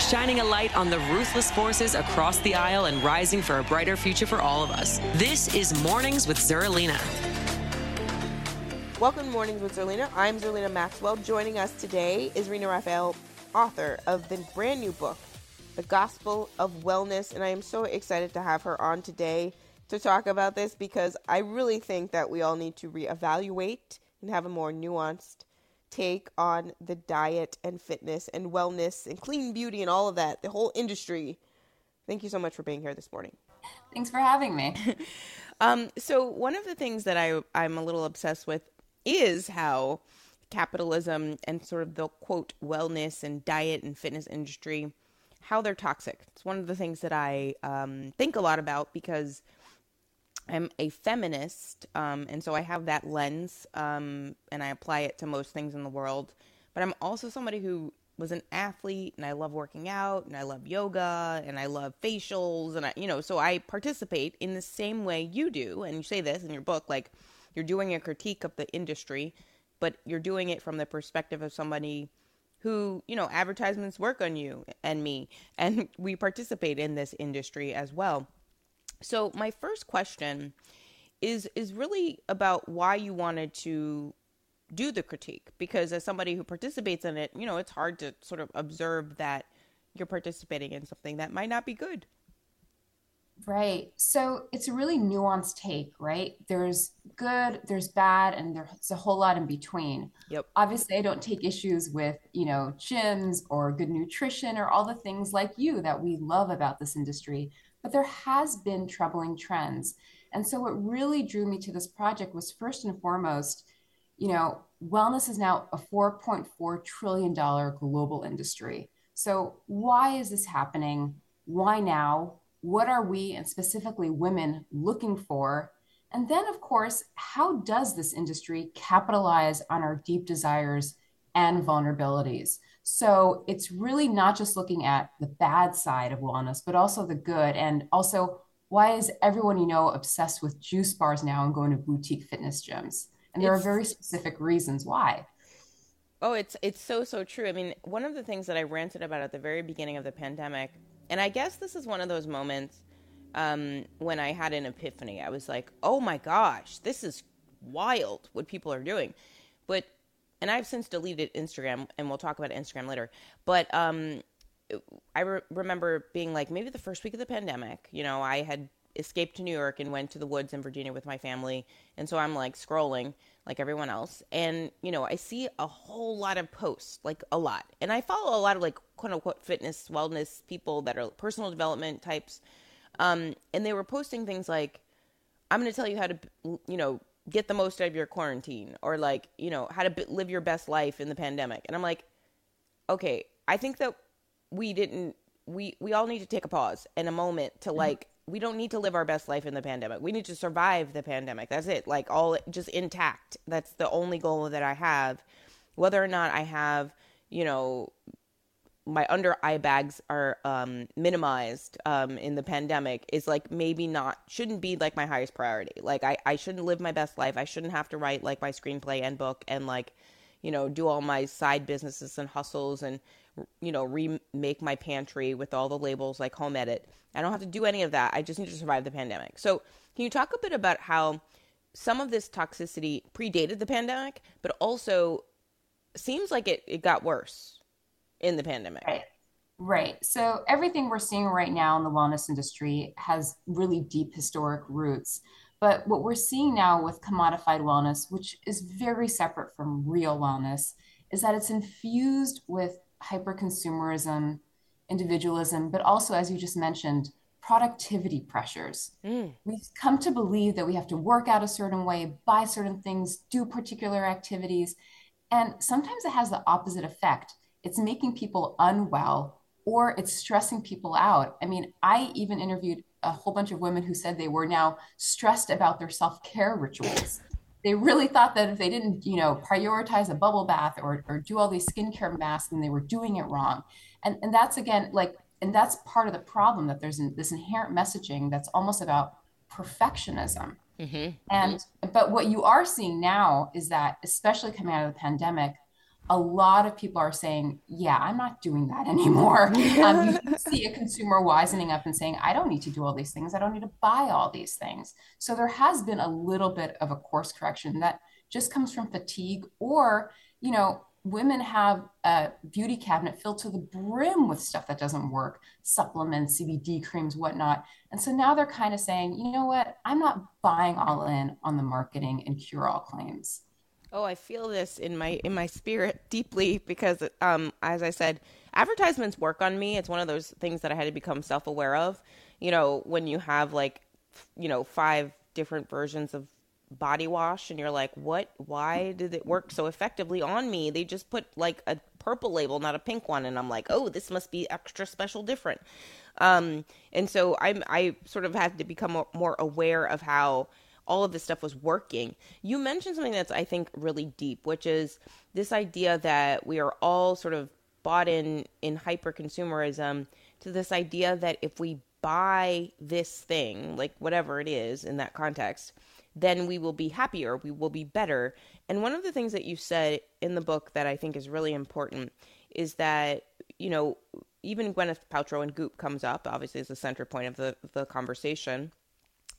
shining a light on the ruthless forces across the aisle and rising for a brighter future for all of us. This is Mornings with Zerlina. Welcome to Mornings with Zerlina. I'm Zerlina Maxwell. Joining us today is Rina Raphael, author of the brand new book, The Gospel of Wellness. And I am so excited to have her on today to talk about this because I really think that we all need to reevaluate and have a more nuanced take on the diet and fitness and wellness and clean beauty and all of that, the whole industry. Thank you so much for being here this morning. Thanks for having me. um, so, one of the things that I, I'm a little obsessed with is how capitalism and sort of the quote wellness and diet and fitness industry how they're toxic it's one of the things that i um, think a lot about because I'm a feminist, um, and so I have that lens, um, and I apply it to most things in the world. But I'm also somebody who was an athlete, and I love working out, and I love yoga, and I love facials, and I, you know, so I participate in the same way you do. And you say this in your book, like you're doing a critique of the industry, but you're doing it from the perspective of somebody who, you know, advertisements work on you and me, and we participate in this industry as well. So my first question is is really about why you wanted to do the critique because as somebody who participates in it, you know, it's hard to sort of observe that you're participating in something that might not be good. Right. So it's a really nuanced take, right? There's good, there's bad, and there's a whole lot in between. Yep. Obviously, I don't take issues with, you know, gyms or good nutrition or all the things like you that we love about this industry but there has been troubling trends. And so what really drew me to this project was first and foremost, you know, wellness is now a 4.4 trillion dollar global industry. So why is this happening? Why now? What are we and specifically women looking for? And then of course, how does this industry capitalize on our deep desires and vulnerabilities? So it's really not just looking at the bad side of wellness, but also the good. And also, why is everyone you know obsessed with juice bars now and going to boutique fitness gyms? And there it's, are very specific reasons why. Oh, it's it's so so true. I mean, one of the things that I ranted about at the very beginning of the pandemic, and I guess this is one of those moments um, when I had an epiphany. I was like, "Oh my gosh, this is wild! What people are doing." And I've since deleted Instagram, and we'll talk about Instagram later. But um, I re- remember being like, maybe the first week of the pandemic, you know, I had escaped to New York and went to the woods in Virginia with my family, and so I'm like scrolling like everyone else, and you know, I see a whole lot of posts, like a lot, and I follow a lot of like quote unquote fitness, wellness people that are personal development types, um, and they were posting things like, "I'm going to tell you how to, you know." Get the most out of your quarantine or like you know how to live your best life in the pandemic. And i'm like okay i think that we didn't we we all need to take a pause and a moment to mm-hmm. like we don't need to live our best life in the pandemic. We need to survive the pandemic. That's it. Like all just intact. That's the only goal that i have. Whether or not i have you know my under eye bags are um, minimized um, in the pandemic is like maybe not shouldn't be like my highest priority. Like I, I shouldn't live my best life. I shouldn't have to write like my screenplay and book and like, you know, do all my side businesses and hustles and you know remake my pantry with all the labels like home edit. I don't have to do any of that. I just need to survive the pandemic. So can you talk a bit about how some of this toxicity predated the pandemic, but also seems like it, it got worse in the pandemic. Right. Right. So everything we're seeing right now in the wellness industry has really deep historic roots. But what we're seeing now with commodified wellness, which is very separate from real wellness, is that it's infused with hyper consumerism, individualism, but also, as you just mentioned, productivity pressures. Mm. We've come to believe that we have to work out a certain way, buy certain things, do particular activities. And sometimes it has the opposite effect. It's making people unwell or it's stressing people out. I mean, I even interviewed a whole bunch of women who said they were now stressed about their self-care rituals. They really thought that if they didn't, you know, prioritize a bubble bath or, or do all these skincare masks, then they were doing it wrong. And, and that's again, like and that's part of the problem that there's this inherent messaging that's almost about perfectionism mm-hmm. and but what you are seeing now is that especially coming out of the pandemic a lot of people are saying yeah i'm not doing that anymore. Um, you see a consumer wisening up and saying i don't need to do all these things. I don't need to buy all these things. So there has been a little bit of a course correction that just comes from fatigue or you know women have a beauty cabinet filled to the brim with stuff that doesn't work supplements cbd creams whatnot. And so now they're kind of saying you know what? I'm not buying all in on the marketing and cure all claims oh i feel this in my in my spirit deeply because um as i said advertisements work on me it's one of those things that i had to become self-aware of you know when you have like you know five different versions of body wash and you're like, what? Why did it work so effectively on me? They just put like a purple label, not a pink one. And I'm like, oh, this must be extra special different. Um, and so I'm, I sort of had to become more aware of how all of this stuff was working. You mentioned something that's, I think, really deep, which is this idea that we are all sort of bought in in hyper consumerism to this idea that if we buy this thing, like whatever it is in that context, then we will be happier, we will be better. And one of the things that you said in the book that I think is really important is that, you know, even Gwyneth Paltrow and Goop comes up, obviously, as the center point of the, the conversation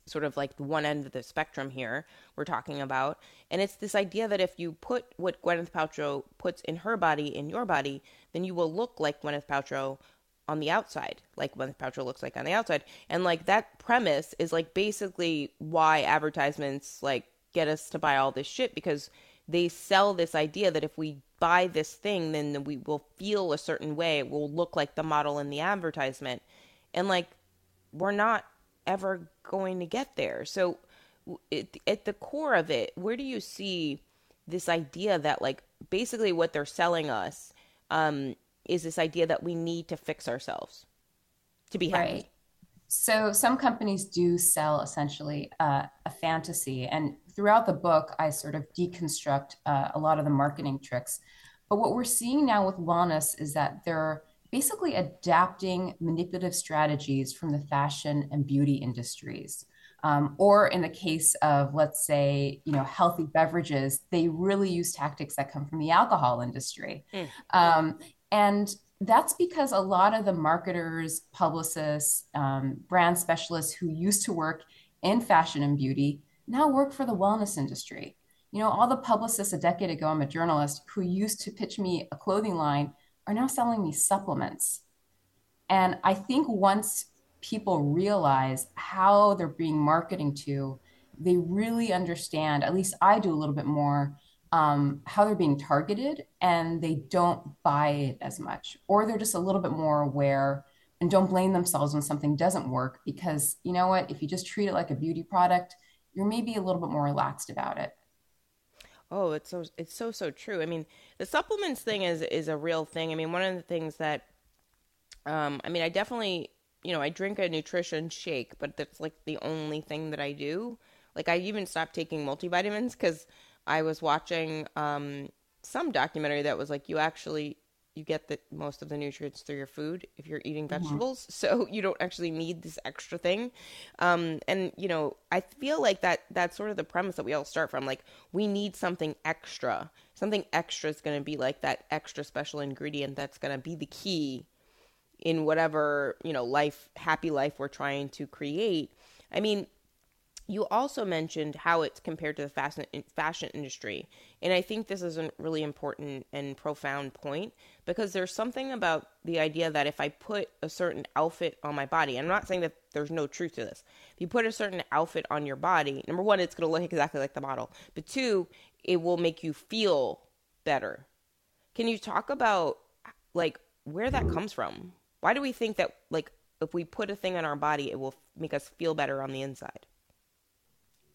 sort of like one end of the spectrum here we're talking about. And it's this idea that if you put what Gwyneth Paltrow puts in her body in your body, then you will look like Gwyneth Paltrow on the outside, like Gwyneth Paltrow looks like on the outside. And like that premise is like basically why advertisements like get us to buy all this shit because they sell this idea that if we buy this thing, then we will feel a certain way. It will look like the model in the advertisement. And like, we're not ever going to get there. So, it, at the core of it, where do you see this idea that like basically what they're selling us um, is this idea that we need to fix ourselves to be happy. Right. So some companies do sell essentially uh, a fantasy, and throughout the book, I sort of deconstruct uh, a lot of the marketing tricks. But what we're seeing now with wellness is that they're basically adapting manipulative strategies from the fashion and beauty industries. Um, or in the case of, let's say, you know, healthy beverages, they really use tactics that come from the alcohol industry. Mm. Um, and that's because a lot of the marketers, publicists, um, brand specialists who used to work in fashion and beauty now work for the wellness industry. You know, all the publicists a decade ago, I'm a journalist, who used to pitch me a clothing line are now selling me supplements. And I think once people realize how they're being marketing to, they really understand, at least I do a little bit more um, how they're being targeted and they don't buy it as much, or they're just a little bit more aware and don't blame themselves when something doesn't work because you know what? If you just treat it like a beauty product, you're maybe a little bit more relaxed about it. Oh, it's so it's so so true. I mean, the supplements thing is is a real thing. I mean, one of the things that um I mean, I definitely, you know, I drink a nutrition shake, but that's like the only thing that I do. Like I even stopped taking multivitamins cuz I was watching um, some documentary that was like you actually you get the most of the nutrients through your food if you're eating mm-hmm. vegetables mm-hmm. so you don't actually need this extra thing um, and you know i feel like that that's sort of the premise that we all start from like we need something extra something extra is going to be like that extra special ingredient that's going to be the key in whatever you know life happy life we're trying to create i mean you also mentioned how it's compared to the fashion industry, and I think this is a really important and profound point because there's something about the idea that if I put a certain outfit on my body, I'm not saying that there's no truth to this. If you put a certain outfit on your body, number one, it's going to look exactly like the model, but two, it will make you feel better. Can you talk about like where that comes from? Why do we think that like if we put a thing on our body, it will make us feel better on the inside.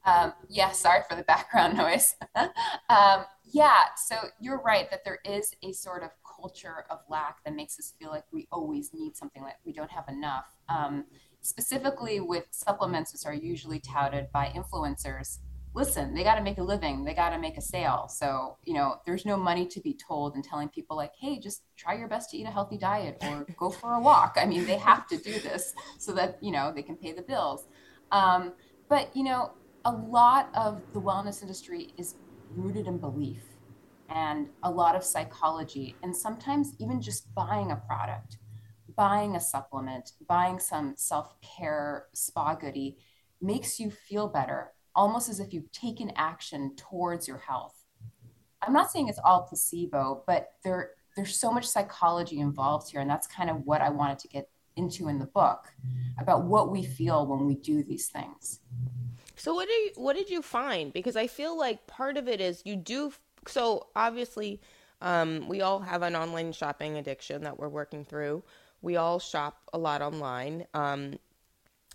Um, yeah, sorry for the background noise. um, yeah, so you're right that there is a sort of culture of lack that makes us feel like we always need something, like we don't have enough. Um, specifically with supplements, which are usually touted by influencers. Listen, they got to make a living, they got to make a sale. So, you know, there's no money to be told and telling people, like, hey, just try your best to eat a healthy diet or go for a walk. I mean, they have to do this so that, you know, they can pay the bills. Um, but, you know, a lot of the wellness industry is rooted in belief and a lot of psychology, and sometimes even just buying a product, buying a supplement, buying some self care spa goodie makes you feel better, almost as if you've taken action towards your health. I'm not saying it's all placebo, but there, there's so much psychology involved here. And that's kind of what I wanted to get into in the book about what we feel when we do these things. So what did you, what did you find? Because I feel like part of it is you do so obviously um, we all have an online shopping addiction that we're working through. We all shop a lot online. Um,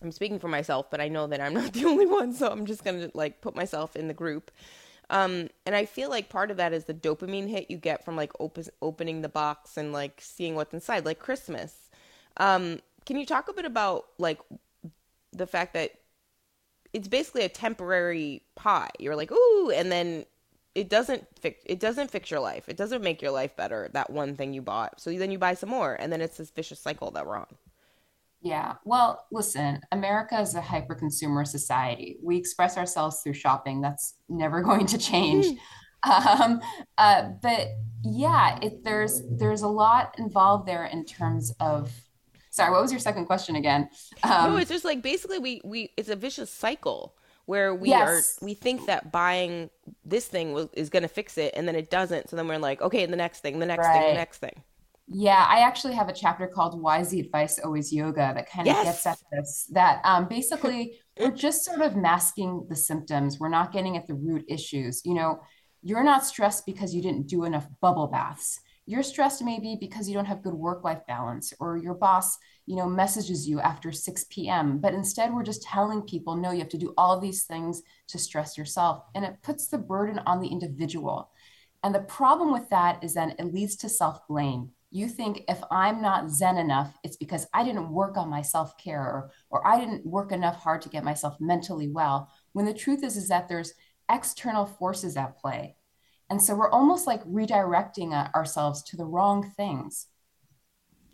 I'm speaking for myself, but I know that I'm not the only one, so I'm just gonna like put myself in the group. Um, and I feel like part of that is the dopamine hit you get from like op- opening the box and like seeing what's inside, like Christmas. Um, can you talk a bit about like the fact that it's basically a temporary pie. You're like, ooh, and then it doesn't fix it doesn't fix your life. It doesn't make your life better. That one thing you bought. So then you buy some more, and then it's this vicious cycle that we're on. Yeah. Well, listen, America is a hyper consumer society. We express ourselves through shopping. That's never going to change. um, uh, but yeah, it, there's there's a lot involved there in terms of sorry what was your second question again um, no it's just like basically we we it's a vicious cycle where we yes. are we think that buying this thing will, is going to fix it and then it doesn't so then we're like okay the next thing the next right. thing the next thing yeah i actually have a chapter called why is the advice always yoga that kind of yes. gets at this that um, basically we're just sort of masking the symptoms we're not getting at the root issues you know you're not stressed because you didn't do enough bubble baths you're stressed maybe because you don't have good work life balance or your boss you know messages you after 6 p.m but instead we're just telling people no you have to do all these things to stress yourself. And it puts the burden on the individual. And the problem with that is then it leads to self-blame. You think if i'm not zen enough it's because i didn't work on my self-care or, or i didn't work enough hard to get myself mentally well. When the truth is is that there's external forces at play and so we're almost like redirecting uh, ourselves to the wrong things.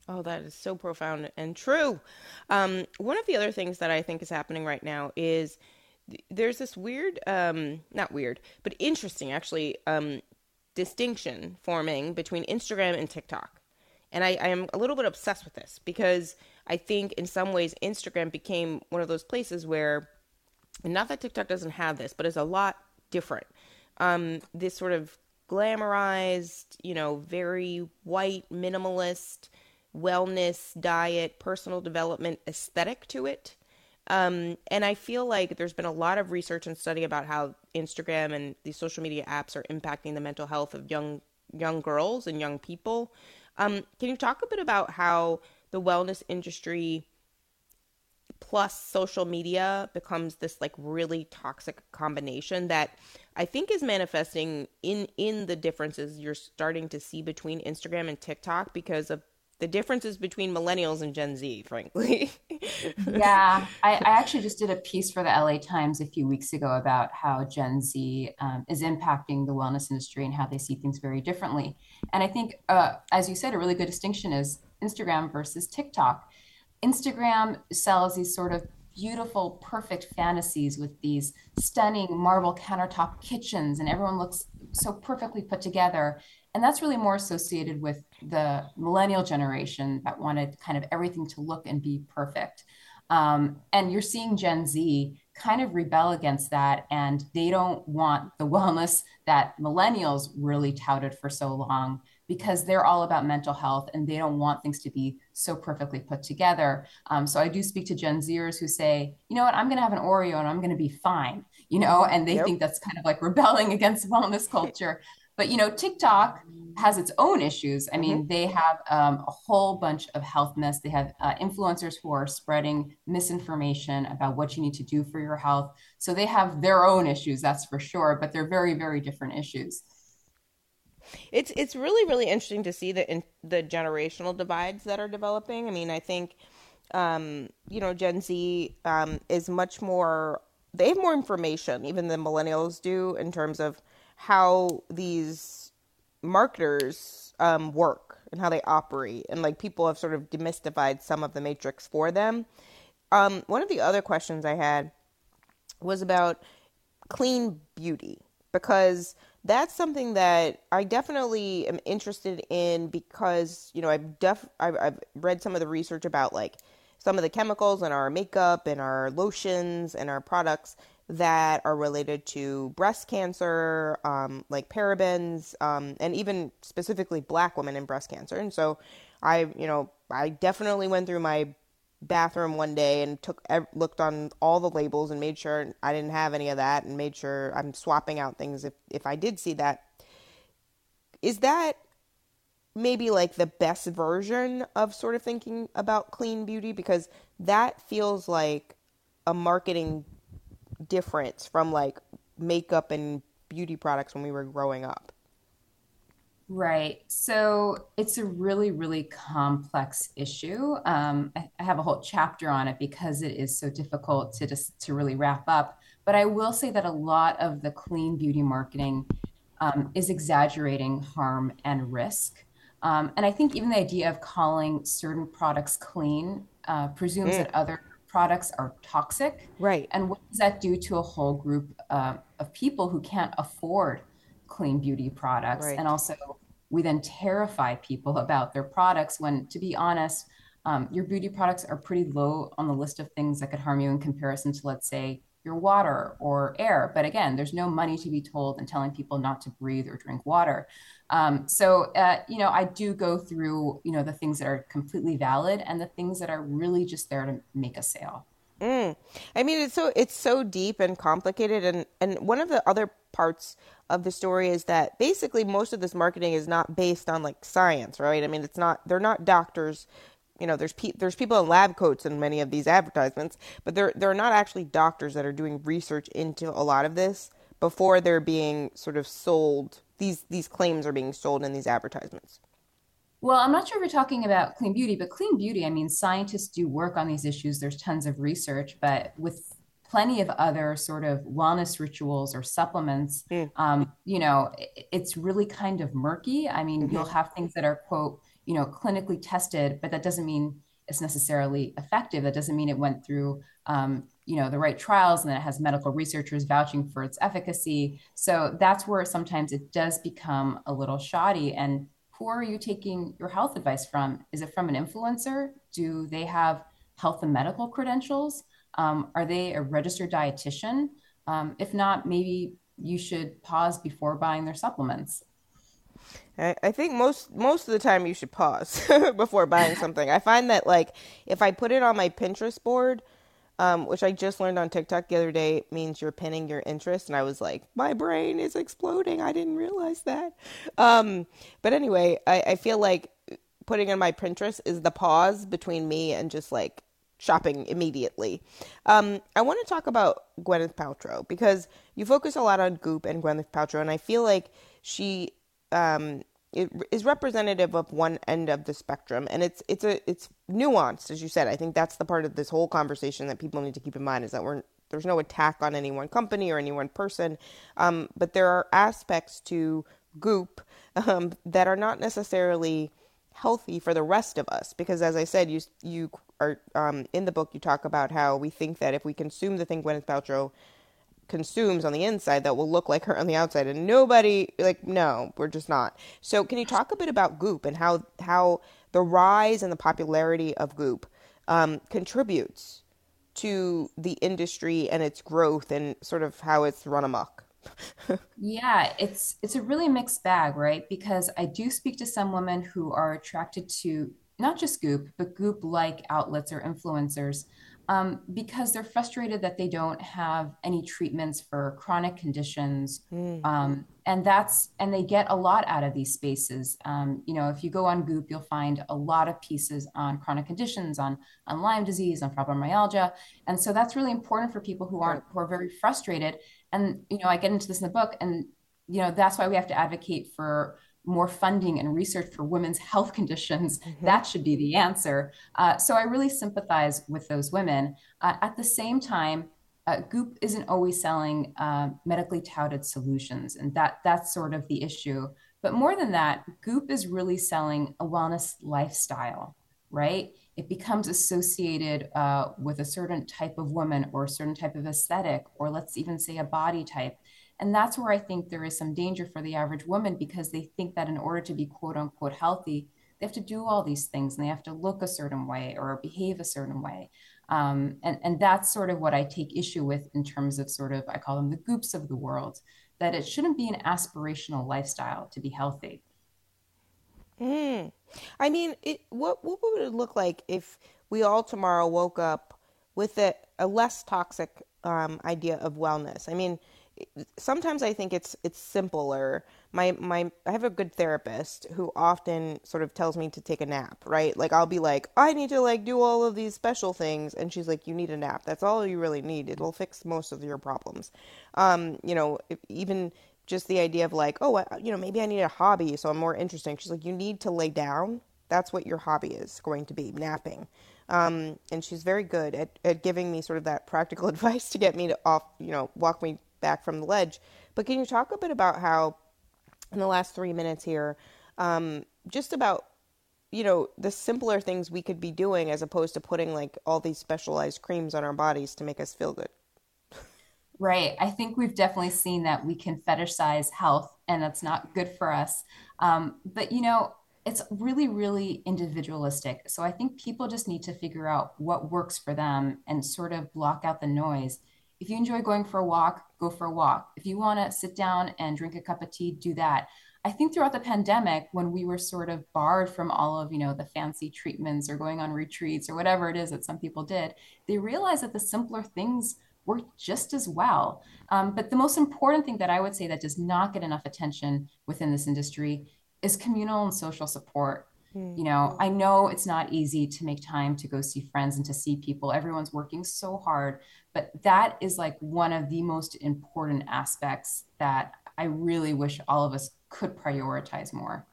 Oh, that is so profound and true. Um, one of the other things that I think is happening right now is th- there's this weird, um, not weird, but interesting actually, um, distinction forming between Instagram and TikTok. And I, I am a little bit obsessed with this because I think in some ways Instagram became one of those places where, not that TikTok doesn't have this, but it's a lot different um, this sort of glamorized, you know, very white, minimalist wellness diet, personal development aesthetic to it. Um, and I feel like there's been a lot of research and study about how Instagram and these social media apps are impacting the mental health of young young girls and young people. Um, can you talk a bit about how the wellness industry plus social media becomes this like really toxic combination that I think is manifesting in in the differences you're starting to see between Instagram and TikTok because of the differences between millennials and Gen Z, frankly. yeah, I, I, actually just did a piece for the LA Times a few weeks ago about how Gen Z um, is impacting the wellness industry and how they see things very differently. And I think, uh, as you said, a really good distinction is Instagram versus TikTok. Instagram sells these sort of beautiful, perfect fantasies with these stunning marble countertop kitchens, and everyone looks so perfectly put together. And that's really more associated with the millennial generation that wanted kind of everything to look and be perfect. Um, and you're seeing Gen Z kind of rebel against that, and they don't want the wellness that millennials really touted for so long because they're all about mental health and they don't want things to be so perfectly put together. Um, so I do speak to Gen Zers who say, you know what, I'm going to have an Oreo and I'm going to be fine, you know, and they yep. think that's kind of like rebelling against wellness culture. but you know, TikTok has its own issues. I mean, mm-hmm. they have um, a whole bunch of health myths. They have uh, influencers who are spreading misinformation about what you need to do for your health. So they have their own issues, that's for sure, but they're very, very different issues. It's it's really really interesting to see the in, the generational divides that are developing. I mean, I think um, you know Gen Z um, is much more. They have more information even than millennials do in terms of how these marketers um, work and how they operate, and like people have sort of demystified some of the matrix for them. Um, one of the other questions I had was about clean beauty because that's something that I definitely am interested in because you know I've def I've, I've read some of the research about like some of the chemicals in our makeup and our lotions and our products that are related to breast cancer, um, like parabens, um, and even specifically black women in breast cancer. And so I, you know, I definitely went through my bathroom one day and took looked on all the labels and made sure I didn't have any of that and made sure I'm swapping out things if if I did see that. Is that maybe like the best version of sort of thinking about clean beauty because that feels like a marketing difference from like makeup and beauty products when we were growing up. Right. So it's a really, really complex issue. Um, I, I have a whole chapter on it because it is so difficult to just to really wrap up. But I will say that a lot of the clean beauty marketing um, is exaggerating harm and risk. Um, and I think even the idea of calling certain products clean uh, presumes mm. that other products are toxic. Right. And what does that do to a whole group uh, of people who can't afford clean beauty products? Right. And also, we then terrify people about their products when, to be honest, um, your beauty products are pretty low on the list of things that could harm you in comparison to, let's say, your water or air. But again, there's no money to be told and telling people not to breathe or drink water. Um, so, uh, you know, I do go through, you know, the things that are completely valid and the things that are really just there to make a sale. Mm. I mean, it's so it's so deep and complicated, and and one of the other parts of the story is that basically most of this marketing is not based on like science, right? I mean, it's not they're not doctors. You know, there's pe- there's people in lab coats in many of these advertisements, but they're they're not actually doctors that are doing research into a lot of this before they're being sort of sold these these claims are being sold in these advertisements. Well, I'm not sure if you're talking about clean beauty, but clean beauty, I mean, scientists do work on these issues. There's tons of research, but with plenty of other sort of wellness rituals or supplements, mm. um, you know, it's really kind of murky. I mean, mm-hmm. you'll have things that are, quote, you know, clinically tested, but that doesn't mean it's necessarily effective. That doesn't mean it went through, um, you know the right trials and that it has medical researchers vouching for its efficacy so that's where sometimes it does become a little shoddy and who are you taking your health advice from? Is it from an influencer? Do they have health and medical credentials? Um, are they a registered dietitian? Um, if not maybe you should pause before buying their supplements. I think most most of the time you should pause before buying something. I find that like if I put it on my Pinterest board, um, which I just learned on TikTok the other day means you're pinning your interest. And I was like, my brain is exploding. I didn't realize that. Um, but anyway, I, I feel like putting in my Pinterest is the pause between me and just like shopping immediately. Um, I want to talk about Gwyneth Paltrow because you focus a lot on Goop and Gwyneth Paltrow, and I feel like she um, it is representative of one end of the spectrum and it's it's a it's nuanced as you said. I think that's the part of this whole conversation that people need to keep in mind is that we're there's no attack on any one company or any one person. Um, but there are aspects to goop um, that are not necessarily healthy for the rest of us because as i said you you are um, in the book you talk about how we think that if we consume the thing gwyneth paltrow consumes on the inside that will look like her on the outside and nobody like no we're just not. So can you talk a bit about goop and how how the rise and the popularity of goop um, contributes to the industry and its growth and sort of how it's run amok? Yeah it's it's a really mixed bag right? Because i do speak to some women who are attracted to not just goop but goop like outlets or influencers um, because they're frustrated that they don't have any treatments for chronic conditions. Mm. Um, and that's and they get a lot out of these spaces. Um, you know, if you go on Goop, you'll find a lot of pieces on chronic conditions, on on Lyme disease, on fibromyalgia, and so that's really important for people who aren't who are very frustrated. And you know, I get into this in the book, and you know, that's why we have to advocate for more funding and research for women's health conditions. Mm-hmm. That should be the answer. Uh, so I really sympathize with those women. Uh, at the same time, uh, Goop isn't always selling uh, medically touted solutions, and that that's sort of the issue. But more than that, Goop is really selling a wellness lifestyle, right? It becomes associated uh, with a certain type of woman or a certain type of aesthetic, or let's even say a body type. And that's where I think there is some danger for the average woman because they think that in order to be quote unquote healthy, they have to do all these things and they have to look a certain way or behave a certain way. Um, and, and that's sort of what I take issue with in terms of sort of, I call them the goops of the world, that it shouldn't be an aspirational lifestyle to be healthy. Mm. I mean, it, what, what would it look like if we all tomorrow woke up with a, a less toxic um, idea of wellness? I mean, sometimes I think it's it's simpler. My my I have a good therapist who often sort of tells me to take a nap, right? Like I'll be like, I need to like do all of these special things and she's like, you need a nap. That's all you really need. It'll fix most of your problems. Um, you know, even just the idea of like, oh, you know, maybe I need a hobby so I'm more interesting. She's like, you need to lay down. That's what your hobby is going to be, napping. Um, and she's very good at, at giving me sort of that practical advice to get me to off, you know, walk me back from the ledge. But can you talk a bit about how, in the last three minutes here, um, just about you know the simpler things we could be doing as opposed to putting like all these specialized creams on our bodies to make us feel good. Right. I think we've definitely seen that we can fetishize health, and that's not good for us. Um, but you know, it's really, really individualistic. So I think people just need to figure out what works for them and sort of block out the noise if you enjoy going for a walk, go for a walk. If you want to sit down and drink a cup of tea, do that. I think throughout the pandemic, when we were sort of barred from all of, you know, the fancy treatments or going on retreats or whatever it is that some people did, they realized that the simpler things work just as well. Um, but the most important thing that I would say that does not get enough attention within this industry is communal and social support. Mm-hmm. You know, I know it's not easy to make time to go see friends and to see people. Everyone's working so hard, but that is like one of the most important aspects that I really wish all of us could prioritize more.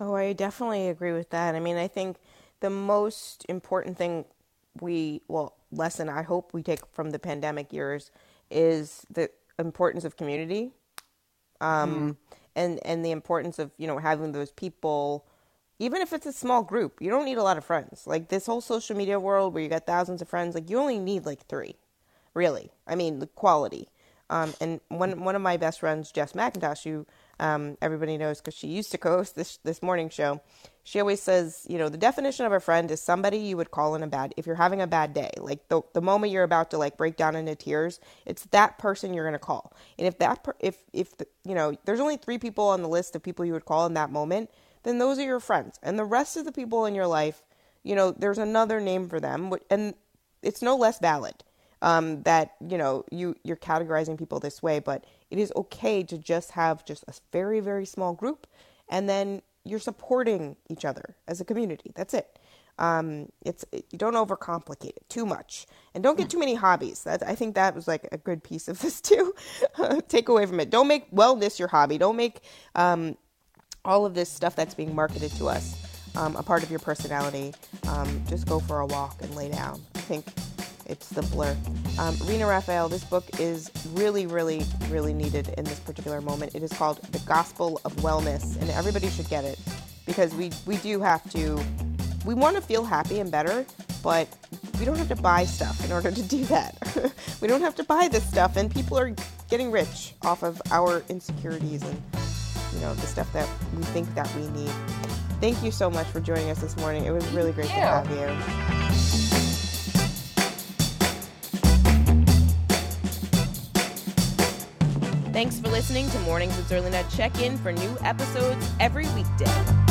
Oh, I definitely agree with that. I mean, I think the most important thing we, well, lesson I hope we take from the pandemic years is the importance of community. Um, mm. and, and the importance of, you know, having those people even if it's a small group, you don't need a lot of friends. Like this whole social media world where you got thousands of friends, like you only need like three, really. I mean, the quality. Um, and one one of my best friends, Jess McIntosh, who um, everybody knows because she used to co-host this this morning show. She always says, you know, the definition of a friend is somebody you would call in a bad if you're having a bad day, like the the moment you're about to like break down into tears, it's that person you're gonna call. And if that per- if if the, you know, there's only three people on the list of people you would call in that moment then those are your friends. And the rest of the people in your life, you know, there's another name for them, and it's no less valid um, that you know you you're categorizing people this way. But it is okay to just have just a very very small group, and then you're supporting each other as a community. That's it. Um, it's it, you don't overcomplicate it too much, and don't get too many hobbies. That I think that was like a good piece of this too. Take away from it. Don't make wellness your hobby. Don't make um, all of this stuff that's being marketed to us um, a part of your personality. Um, just go for a walk and lay down. I think it's simpler. Um, Rina Raphael, this book is really, really, really needed in this particular moment. It is called The Gospel of Wellness, and everybody should get it because we, we do have to, we want to feel happy and better, but we don't have to buy stuff in order to do that. we don't have to buy this stuff, and people are getting rich off of our insecurities and you know, the stuff that we think that we need. Thank you so much for joining us this morning. It was really great to have you. Thanks for listening to Mornings with Zerlina. Check in for new episodes every weekday.